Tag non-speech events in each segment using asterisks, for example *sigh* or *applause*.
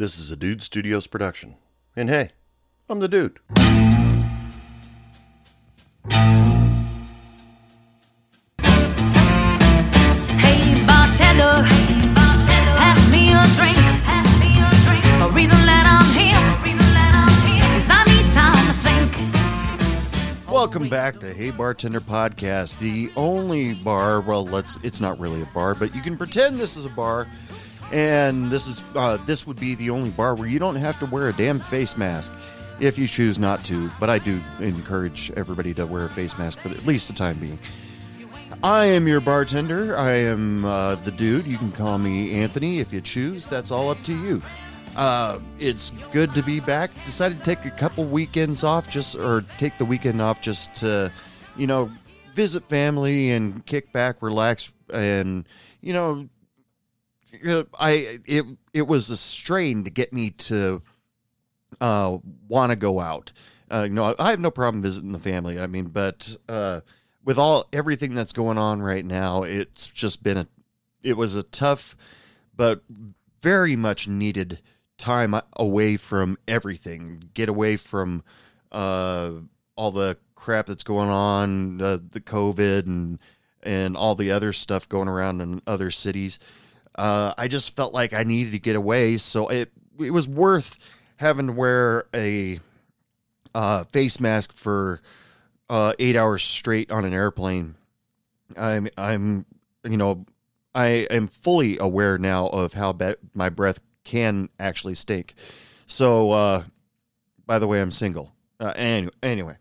This is a Dude Studios production. And hey, I'm the dude. Hey bartender, pass me a drink. The reason that I'm here is I need time to think. Welcome back to Hey Bartender Podcast, the only bar. Well, let's. It's not really a bar, but you can pretend this is a bar, and this is uh, this would be the only bar where you don't have to wear a damn face mask if you choose not to. But I do encourage everybody to wear a face mask for at least the time being. I am your bartender. I am uh, the dude. You can call me Anthony if you choose. That's all up to you. Uh, it's good to be back. Decided to take a couple weekends off, just or take the weekend off just to, you know, visit family and kick back, relax, and you know, I it it was a strain to get me to uh, want to go out. Uh, I have no problem visiting the family. I mean, but uh, with all everything that's going on right now, it's just been a it was a tough but very much needed time away from everything. Get away from uh, all the crap that's going on, the the COVID and and all the other stuff going around in other cities. Uh, I just felt like I needed to get away, so it it was worth having to wear a uh, face mask for uh, eight hours straight on an airplane. I'm I'm you know I am fully aware now of how bad my breath can actually stink. So uh, by the way, I'm single. Uh, anyway, anyway.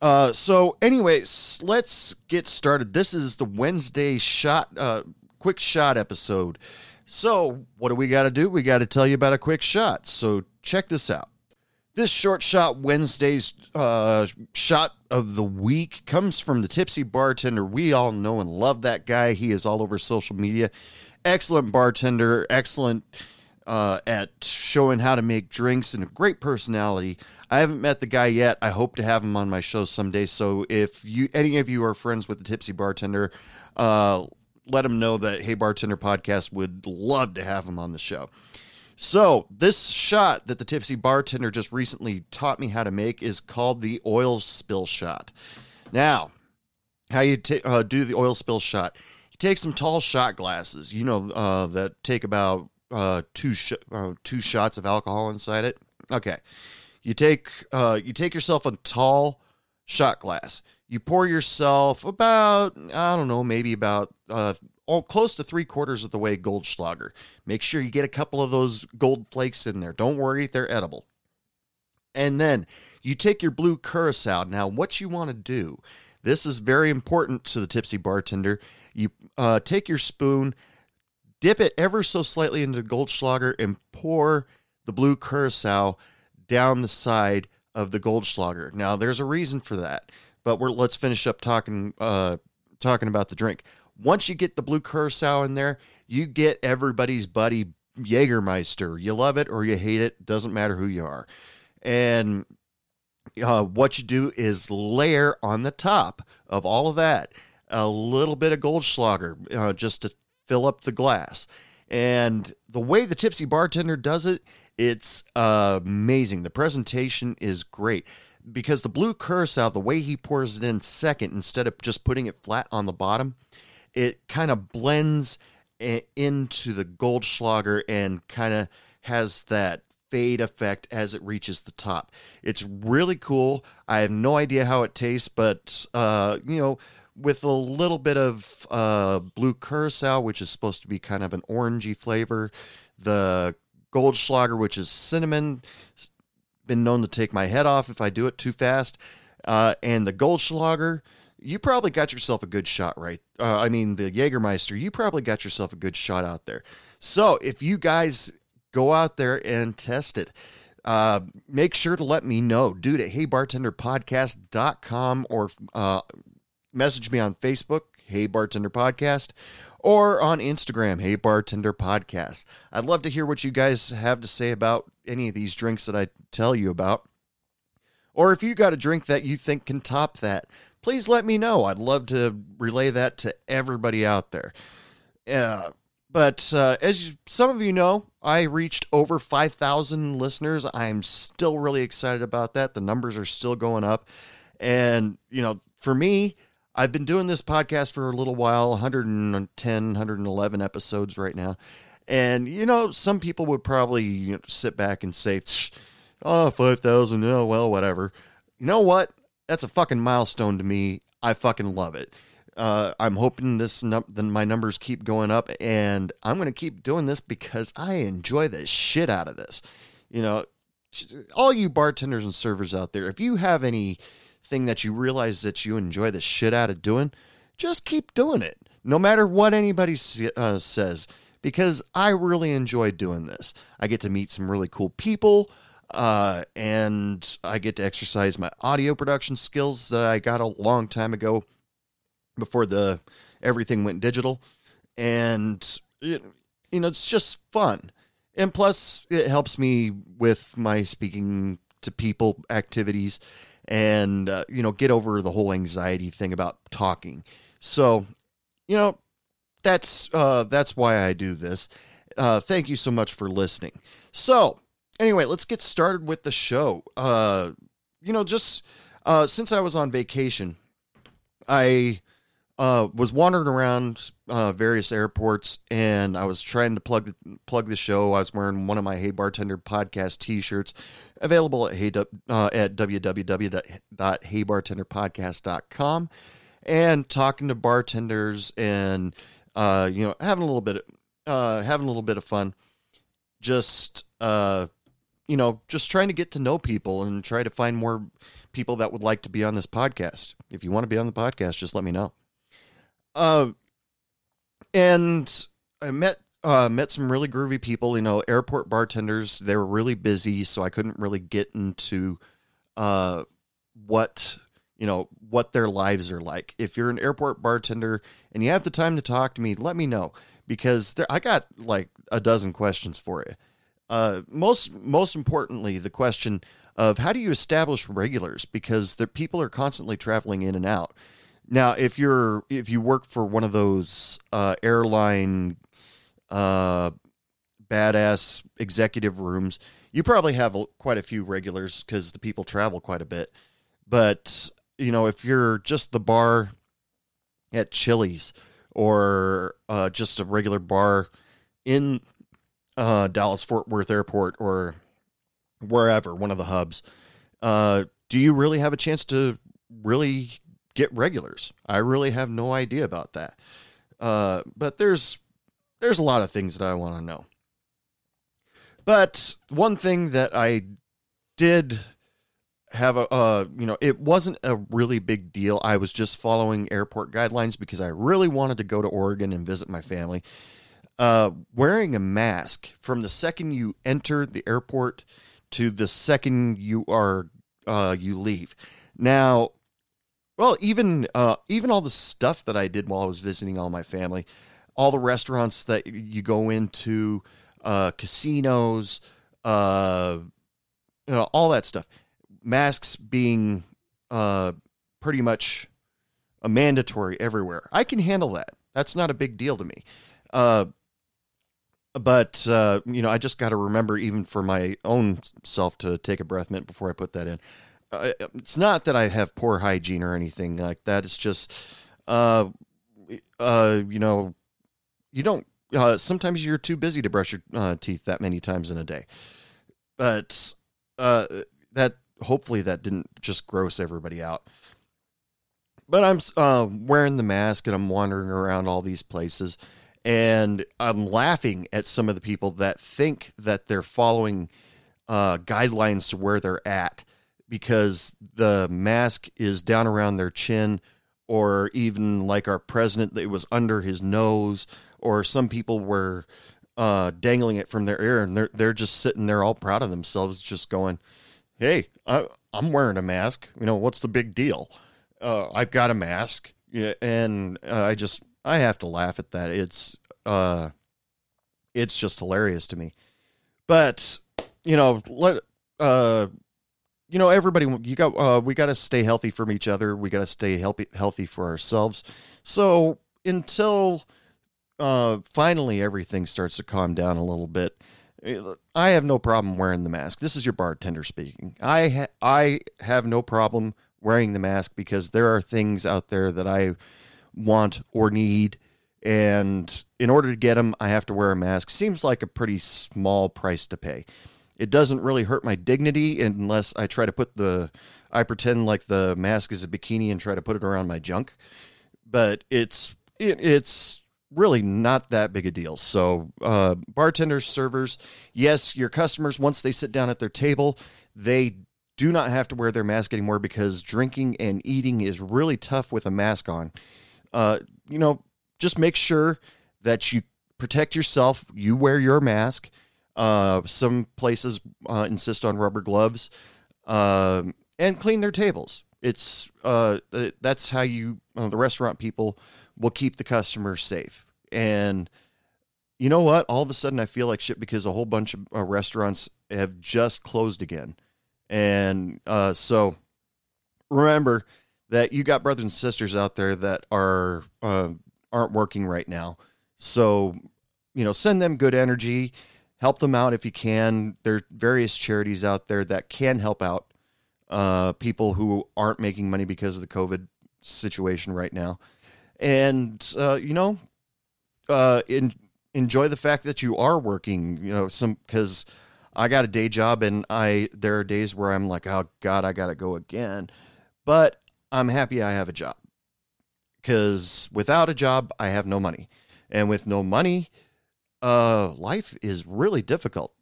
Uh, so anyways, let's get started. This is the Wednesday shot, uh, quick shot episode. So what do we got to do? We got to tell you about a quick shot. So check this out. This short shot Wednesday's uh, shot of the week comes from the tipsy bartender. We all know and love that guy. He is all over social media. Excellent bartender, excellent uh, at showing how to make drinks, and a great personality. I haven't met the guy yet. I hope to have him on my show someday. So if you any of you are friends with the tipsy bartender, uh, let him know that Hey Bartender podcast would love to have him on the show. So, this shot that the tipsy bartender just recently taught me how to make is called the oil spill shot. Now, how you ta uh, do the oil spill shot? You take some tall shot glasses, you know, uh, that take about uh, two sh- uh, two shots of alcohol inside it. Okay, you take uh, you take yourself a tall shot glass. You pour yourself about I don't know, maybe about uh, oh, close to three quarters of the way Goldschlager. Make sure you get a couple of those gold flakes in there. Don't worry, they're edible. And then you take your blue curacao. Now, what you want to do, this is very important to the tipsy bartender. You uh, take your spoon, dip it ever so slightly into the Goldschlager, and pour the blue curacao down the side of the Goldschlager. Now, there's a reason for that, but we're let's finish up talking uh, talking about the drink. Once you get the blue curacao in there, you get everybody's buddy Jägermeister. You love it or you hate it, doesn't matter who you are. And uh, what you do is layer on the top of all of that a little bit of Goldschlager uh, just to fill up the glass. And the way the tipsy bartender does it, it's uh, amazing. The presentation is great because the blue curacao, the way he pours it in second instead of just putting it flat on the bottom, it kind of blends into the Goldschlager and kind of has that fade effect as it reaches the top. It's really cool. I have no idea how it tastes, but uh, you know, with a little bit of uh, blue curacao, which is supposed to be kind of an orangey flavor, the Goldschlager, which is cinnamon, been known to take my head off if I do it too fast, uh, and the Goldschlager. You probably got yourself a good shot, right? Uh, I mean, the Jägermeister, you probably got yourself a good shot out there. So, if you guys go out there and test it. Uh, make sure to let me know. Dude at heybartenderpodcast.com or uh, message me on Facebook, Hey Bartender Podcast, or on Instagram, Hey Bartender Podcast. I'd love to hear what you guys have to say about any of these drinks that I tell you about. Or if you got a drink that you think can top that, please let me know. I'd love to relay that to everybody out there. Uh, but uh, as you, some of you know, I reached over 5,000 listeners. I'm still really excited about that. The numbers are still going up. And, you know, for me, I've been doing this podcast for a little while 110, 111 episodes right now. And, you know, some people would probably you know, sit back and say, oh, 5,000, oh, well, whatever. You know what? That's a fucking milestone to me. I fucking love it. Uh, I'm hoping this num- then my numbers keep going up, and I'm to keep doing this because I enjoy the shit out of this. You know, all you bartenders and servers out there, if you have anything that you realize that you enjoy the shit out of doing, just keep doing it, no matter what anybody uh, says, because I really enjoy doing this. I get to meet some really cool people. Uh, and I get to exercise my audio production skills that I got a long time ago before the everything went digital, and you know it's just fun, and plus it helps me with my speaking to people activities, and uh, you know get over the whole anxiety thing about talking. So, you know, that's uh, that's why I do this. Uh, thank you so much for listening. So, anyway, let's get started with the show. Uh, you know, just uh, since I was on vacation, I uh, was wandering around uh, various airports and I was trying to plug plug the show. I was wearing one of my Hey Bartender podcast T-shirts, available at hey uh, at www.heybartenderpodcast.com, and talking to bartenders and uh, you know having a little bit uh, having a little bit of fun. Just uh, you know, just trying to get to know people and try to find more people that would like to be on this podcast. If you want to be on the podcast, just let me know. Uh, and I met uh, met some really groovy people. You know, airport bartenders. They were really busy, so I couldn't really get into uh, what you know what their lives are like. If you're an airport bartender and you have the time to talk to me, let me know because there, I got like a dozen questions for you. Uh, most most importantly, the question of how do you establish regulars because the people are constantly traveling in and out. Now, if you're if you work for one of those uh, airline uh, badass executive rooms, you probably have quite a few regulars because the people travel quite a bit. But you know, if you're just the bar at Chili's or uh, just a regular bar in uh, Dallas Fort Worth Airport or wherever, one of the hubs, uh, do you really have a chance to really get regulars. I really have no idea about that. Uh, but there's there's a lot of things that I want to know. But one thing that I did have a uh, you know it wasn't a really big deal. I was just following airport guidelines because I really wanted to go to Oregon and visit my family. Uh, wearing a mask from the second you enter the airport to the second you are uh, you leave. Now, well, even uh, even all the stuff that I did while I was visiting all my family, all the restaurants that you go into, uh, casinos, uh, you know, all that stuff. Masks being uh, pretty much a mandatory everywhere. I can handle that. That's not a big deal to me. Uh, but uh, you know, I just got to remember, even for my own self, to take a breath mint before I put that in uh, it's not that I have poor hygiene or anything like that. It's just, uh, uh, you know, you don't. Uh, sometimes you're too busy to brush your uh, teeth that many times in a day. But uh, that hopefully that didn't just gross everybody out. But I'm uh, wearing the mask and I'm wandering around all these places, and I'm laughing at some of the people that think that they're following uh, guidelines to where they're at because the mask is down around their chin, or even like our president, it was under his nose, or some people were uh, dangling it from their ear, and they're they're just sitting there all proud of themselves, just going, "Hey, I, am wearing a mask. You know what's the big deal? Uh, I've got a mask." Yeah, and uh, I just I have to laugh at that. It's uh, it's just hilarious to me. But you know, let uh, you know everybody you got uh, we got to stay healthy from each other we got to stay healthy healthy for ourselves so until uh, finally everything starts to calm down a little bit, I have no problem wearing the mask. This is your bartender speaking. I ha- I have no problem wearing the mask because there are things out there that I want or need and in order to get them I have to wear a mask. Seems like a pretty small price to pay. It doesn't really hurt my dignity unless I try to put the I pretend like the mask is a bikini and try to put it around my junk. But it's it, it's really not that big a deal. So, uh, bartenders, servers, yes, your customers, once they sit down at their table, they do not have to wear their mask anymore because drinking and eating is really tough with a mask on. Uh, you know, just make sure that you protect yourself. You wear your mask. Uh, some places uh, insist on rubber gloves uh, and clean their tables. It's uh, that's how you uh, the restaurant people will keep the customer safe. And you know what? All of a sudden, I feel like shit because a whole bunch of uh, restaurants have just closed again. And uh, so remember that you got brothers and sisters out there that are uh, aren't working right now. So you know, send them good energy, help them out if you can. There are various charities out there that can help out uh, people who aren't making money because of the COVID situation right now. And uh, you know, uh, in, enjoy the fact that you are working. You know, some because I got a day job and I there are days where I'm like, oh God, I gotta go again. But I'm happy I have a job because without a job, I have no money, and with no money, uh, life is really difficult.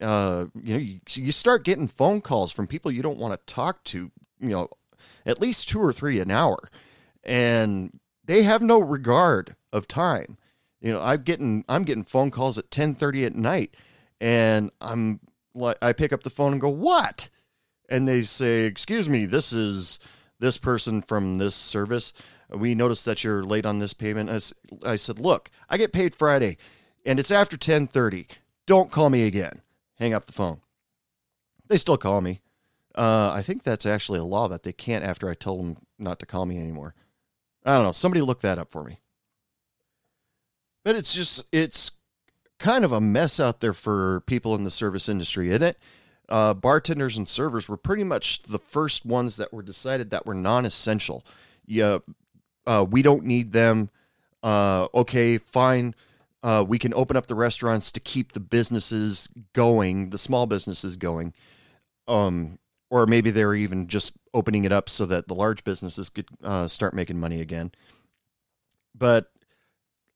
Uh, you know, you, you start getting phone calls from people you don't want to talk to. You know, at least two or three an hour, and they have no regard of time. You know, I'm getting I'm getting phone calls at 10:30 at night, and I'm like, I pick up the phone and go, "What?" And they say, "Excuse me, this is this person from this service. We noticed that you're late on this payment." I, said, "Look, I get paid Friday, and it's after 10:30. Don't call me again." Hang up the phone. They still call me. Uh, I think that's actually a law that they can't after I tell them not to call me anymore. I don't know. Somebody look that up for me. But it's just it's kind of a mess out there for people in the service industry, isn't it? Uh, bartenders and servers were pretty much the first ones that were decided that were non-essential. Yeah, uh, we don't need them. Uh, okay, fine. Uh, we can open up the restaurants to keep the businesses going, the small businesses going. Um, or maybe they're even just opening it up so that the large businesses could uh, start making money again. But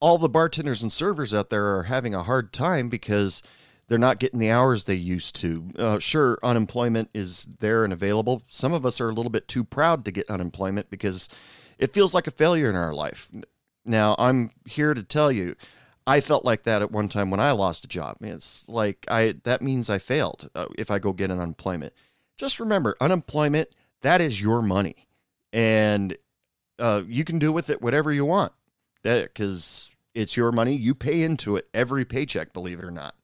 all the bartenders and servers out there are having a hard time because they're not getting the hours they used to. Uh, sure, unemployment is there and available. Some of us are a little bit too proud to get unemployment because it feels like a failure in our life. Now, I'm here to tell you, I felt like that at one time when I lost a job. It's like I that means I failed uh, if I go get an unemployment. Just remember, unemployment that is your money, and uh, you can do with it whatever you want. Because it's your money. You pay into it every paycheck, believe it or not.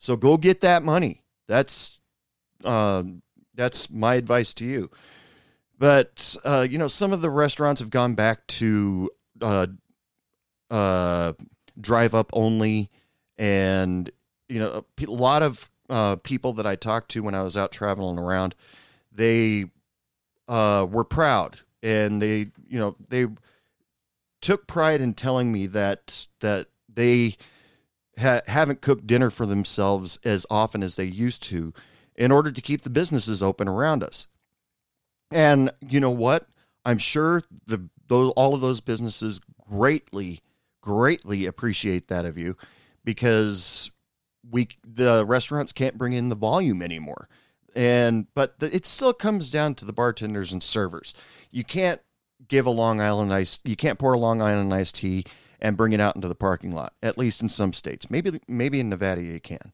So go get that money. That's uh, that's my advice to you. But uh, you know, some of the restaurants have gone back to uh, uh, drive up only, and you know, a lot of uh, people that I talked to when I was out traveling around, they uh, were proud and they, you know, they took pride in telling me that that they ha- haven't cooked dinner for themselves as often as they used to in order to keep the businesses open around us. And you know what? I'm sure the those all of those businesses greatly greatly appreciate that of you because we the restaurants can't bring in the volume anymore. And but the, it still comes down to the bartenders and servers. You can't give a Long Island ice. You can't pour a Long Island iced tea and bring it out into the parking lot. At least in some states. Maybe maybe in Nevada you can.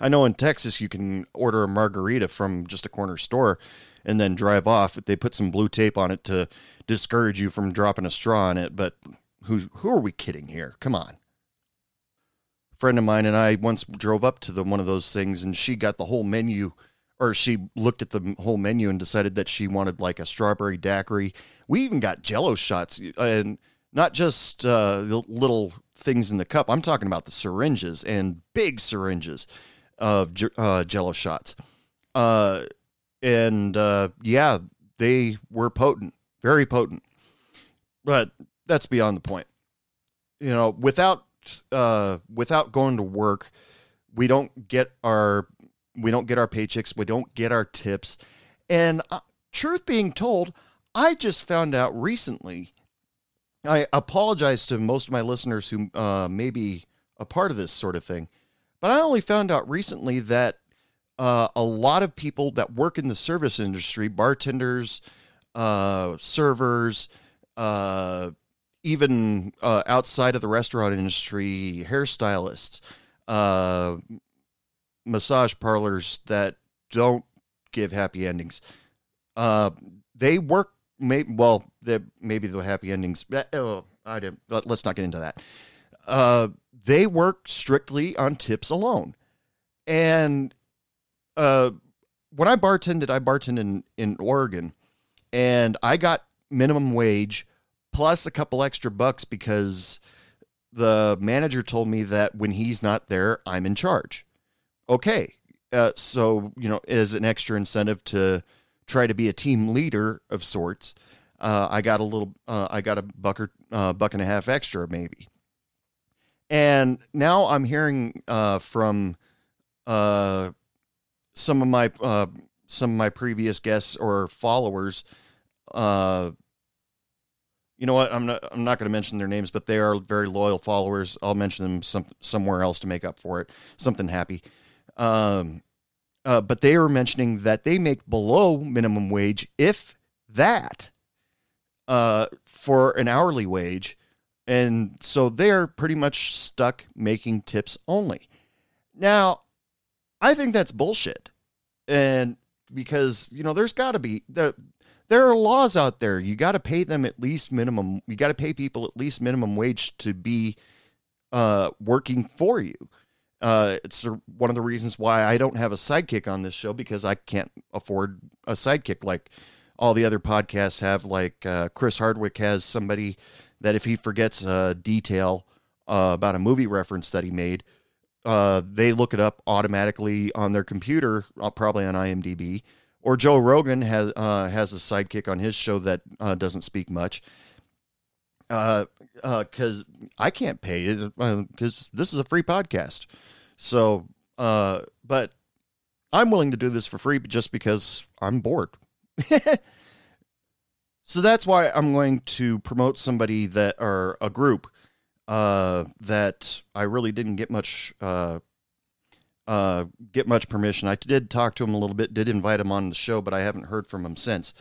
I know in Texas you can order a margarita from just a corner store and then drive off. They put some blue tape on it to discourage you from dropping a straw in it. But who who are we kidding here? Come on. A friend of mine and I once drove up to the one of those things, and she got the whole menu or she looked at the whole menu and decided that she wanted like a strawberry daiquiri. We even got jello shots and not just uh, little things in the cup. I'm talking about the syringes and big syringes of uh, Jello shots. Uh, and uh, yeah, they were potent, very potent. But that's beyond the point. You know, without uh, without going to work, we don't get our we don't get our paychecks, we don't get our tips. And uh, truth being told, I just found out recently. I apologize to most of my listeners who uh, may be a part of this sort of thing, but I only found out recently that uh, a lot of people that work in the service industry, bartenders, uh, servers, uh, even uh, outside of the restaurant industry, hairstylists, uh, massage parlors that don't give happy endings. They work, well, maybe the happy endings. Oh, I didn't, let's not get into that. Uh, they work strictly on tips alone. And uh, when I bartended, I bartended in, in Oregon, and I got minimum wage plus a couple extra bucks because the manager told me that when he's not there, I'm in charge. Okay. Uh, so, you know, as an extra incentive to try to be a team leader of sorts, uh, I got a little, uh, I got a buck or uh, buck and a half extra maybe. And now I'm hearing uh, from uh, some of my some of my previous guests or followers you know what? I'm not. I'm not going to mention their names, but they are very loyal followers. I'll mention them some somewhere else to make up for it. Something happy. Um, uh, but they are mentioning that they make below minimum wage, if that, uh, for an hourly wage, and so they're pretty much stuck making tips only. Now, I think that's bullshit, and because you know there's got to be the there are laws out there. You got to pay them at least minimum. You got to pay people at least minimum wage to be uh, working for you. Uh, it's one of the reasons why I don't have a sidekick on this show because I can't afford a sidekick like all the other podcasts have. Like uh, Chris Hardwick has somebody that if he forgets a detail uh, about a movie reference that he made, uh, they look it up automatically on their computer, uh, probably on IMDb or Joe Rogan has uh, has a sidekick on his show that doesn't speak much. Uh, because uh, I can't pay it because uh, this is a free podcast. So, uh, but I'm willing to do this for free just because I'm bored. *laughs* so that's why I'm going to promote somebody that or a group uh, that I really didn't get much uh, uh, get much permission. I did talk to him a little bit, did invite him on the show, but I haven't heard from him since.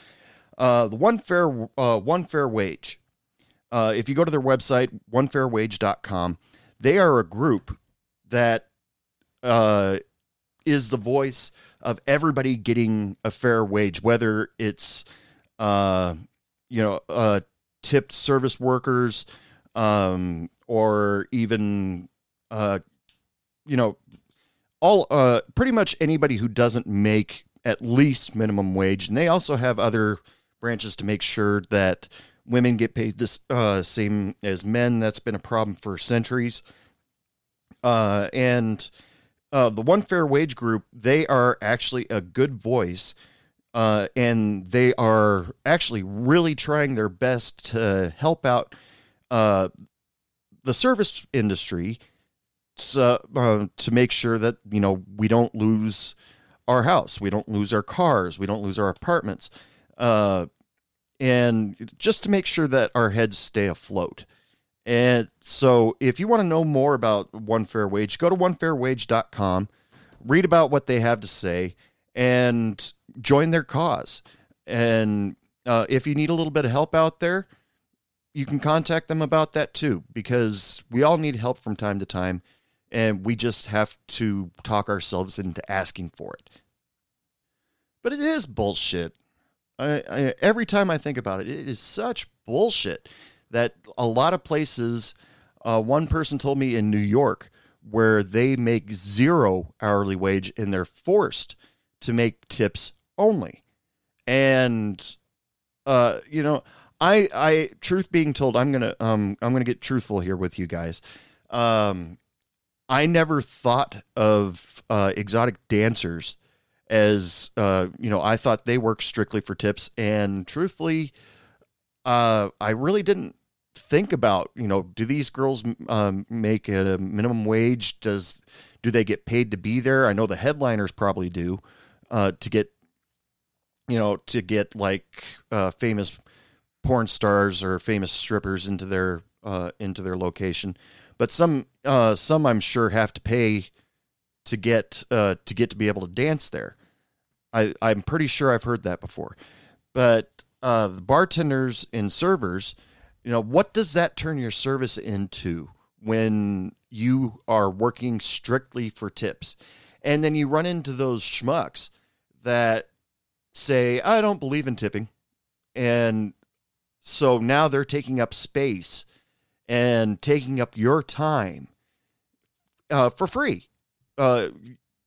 Uh, the one fair uh, one fair wage. Uh, if you go to their website, onefairwage.com, they are a group that uh, is the voice of everybody getting a fair wage, whether it's uh, you know uh, tipped service workers um, or even uh, you know all uh, pretty much anybody who doesn't make at least minimum wage, and they also have other branches to make sure that women get paid the uh, same as men. That's been a problem for centuries. Uh, and uh, the One Fair Wage Group, they are actually a good voice. Uh, and they are actually really trying their best to help out uh, the service industry uh, uh, to make sure that you know we don't lose our house, we don't lose our cars, we don't lose our apartments, uh, and just to make sure that our heads stay afloat. And so, if you want to know more about One Fair Wage, go to onefairwage.com, read about what they have to say, and join their cause. And uh, if you need a little bit of help out there, you can contact them about that too, because we all need help from time to time and we just have to talk ourselves into asking for it. But it is bullshit. I, I, every time I think about it, it is such bullshit that a lot of places. Uh, one person told me in New York where they make zero hourly wage and they're forced to make tips only. And, uh, you know, I, I, truth being told, I'm gonna, um, I'm gonna get truthful here with you guys. Um, I never thought of uh, exotic dancers as, uh, you know, I thought they worked strictly for tips, and truthfully, uh, I really didn't think about, you know, do these girls um, make a minimum wage? Does do they get paid to be there? I know the headliners probably do uh, to get, you know, to get like uh, famous porn stars or famous strippers into their uh, into their location. But some uh, some I'm sure have to pay to get uh, to get to be able to dance there. I I'm pretty sure I've heard that before. But uh, the bartenders and servers, you know, what does that turn your service into when you are working strictly for tips? And then you run into those schmucks that say, I don't believe in tipping. And so now they're taking up space and taking up your time uh, for free. Uh,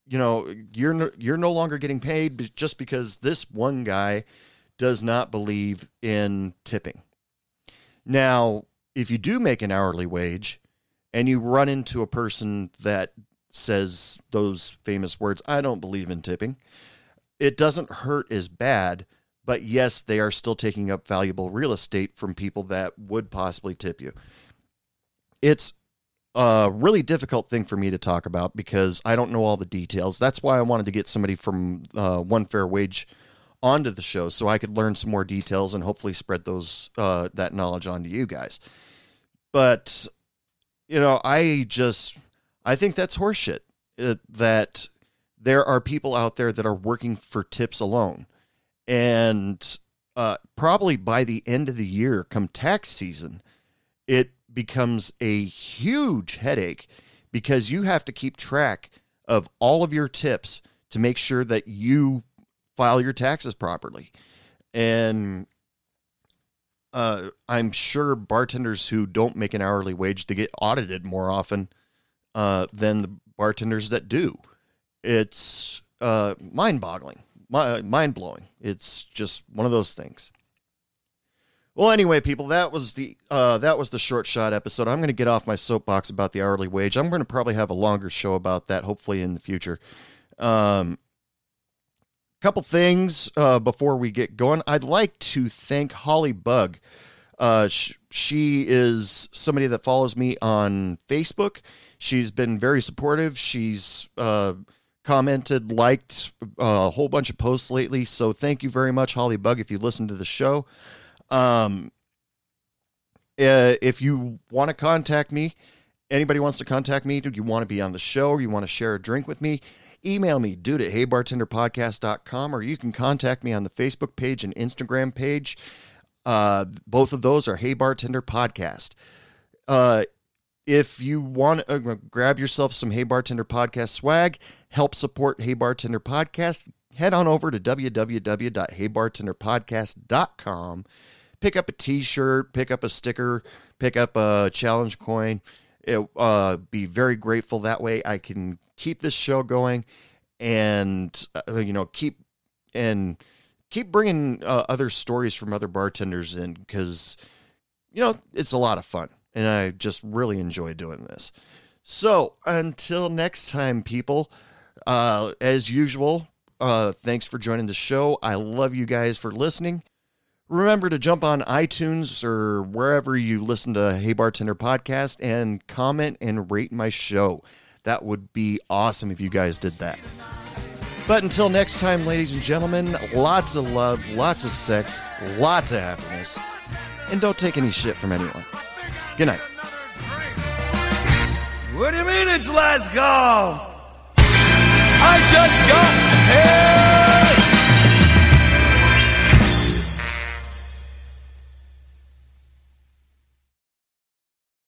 you know, you're no, you're no longer getting paid just because this one guy does not believe in tipping. Now, if you do make an hourly wage and you run into a person that says those famous words, I don't believe in tipping, it doesn't hurt as bad. But yes, they are still taking up valuable real estate from people that would possibly tip you. It's a really difficult thing for me to talk about because I don't know all the details. That's why I wanted to get somebody from uh, One Fair Wage onto the show so I could learn some more details and hopefully spread those uh, that knowledge onto you guys. But you know, I just I think that's horseshit. It, that there are people out there that are working for tips alone, and uh, probably by the end of the year, come tax season, it becomes a huge headache because you have to keep track of all of your tips to make sure that you file your taxes properly. And uh, I'm sure bartenders who don't make an hourly wage they get audited more often uh, than the bartenders that do. It's uh, mind-boggling, mind-blowing. It's just one of those things. Well, anyway, people, that was the uh, that was the short shot episode. I'm going to get off my soapbox about the hourly wage. I'm going to probably have a longer show about that, hopefully in the future. Um, couple things uh, before we get going. I'd like to thank Holly Bug. Uh, sh- she is somebody that follows me on Facebook. She's been very supportive. She's uh, commented, liked uh, a whole bunch of posts lately. So thank you very much, Holly Bug, if you listen to the show. Um, uh, if you want to contact me, anybody wants to contact me, do you want to be on the show or you want to share a drink with me? email me, dude at heybartenderpodcast.com, or you can contact me on the Facebook page and Instagram page. Uh, both of those are Hey Bartender Podcast. Uh, if you want to uh, grab yourself some Hey Bartender Podcast swag, help support Hey Bartender Podcast, head on over to www.heybartenderpodcast.com. Pick up a t shirt, pick up a sticker, pick up a challenge coin. It, uh, be very grateful that way. I can keep this show going and uh, you know keep and keep bringing uh, other stories from other bartenders in because you know it's a lot of fun and I just really enjoy doing this. So until next time, people, uh, as usual, uh, thanks for joining the show. I love you guys for listening. Remember to jump on iTunes or wherever you listen to Hey Bartender podcast and comment and rate my show. That would be awesome if you guys did that. But until next time, ladies and gentlemen, lots of love, lots of sex, lots of happiness, and don't take any shit from anyone. Good night. What do you mean it's last call? I just got here.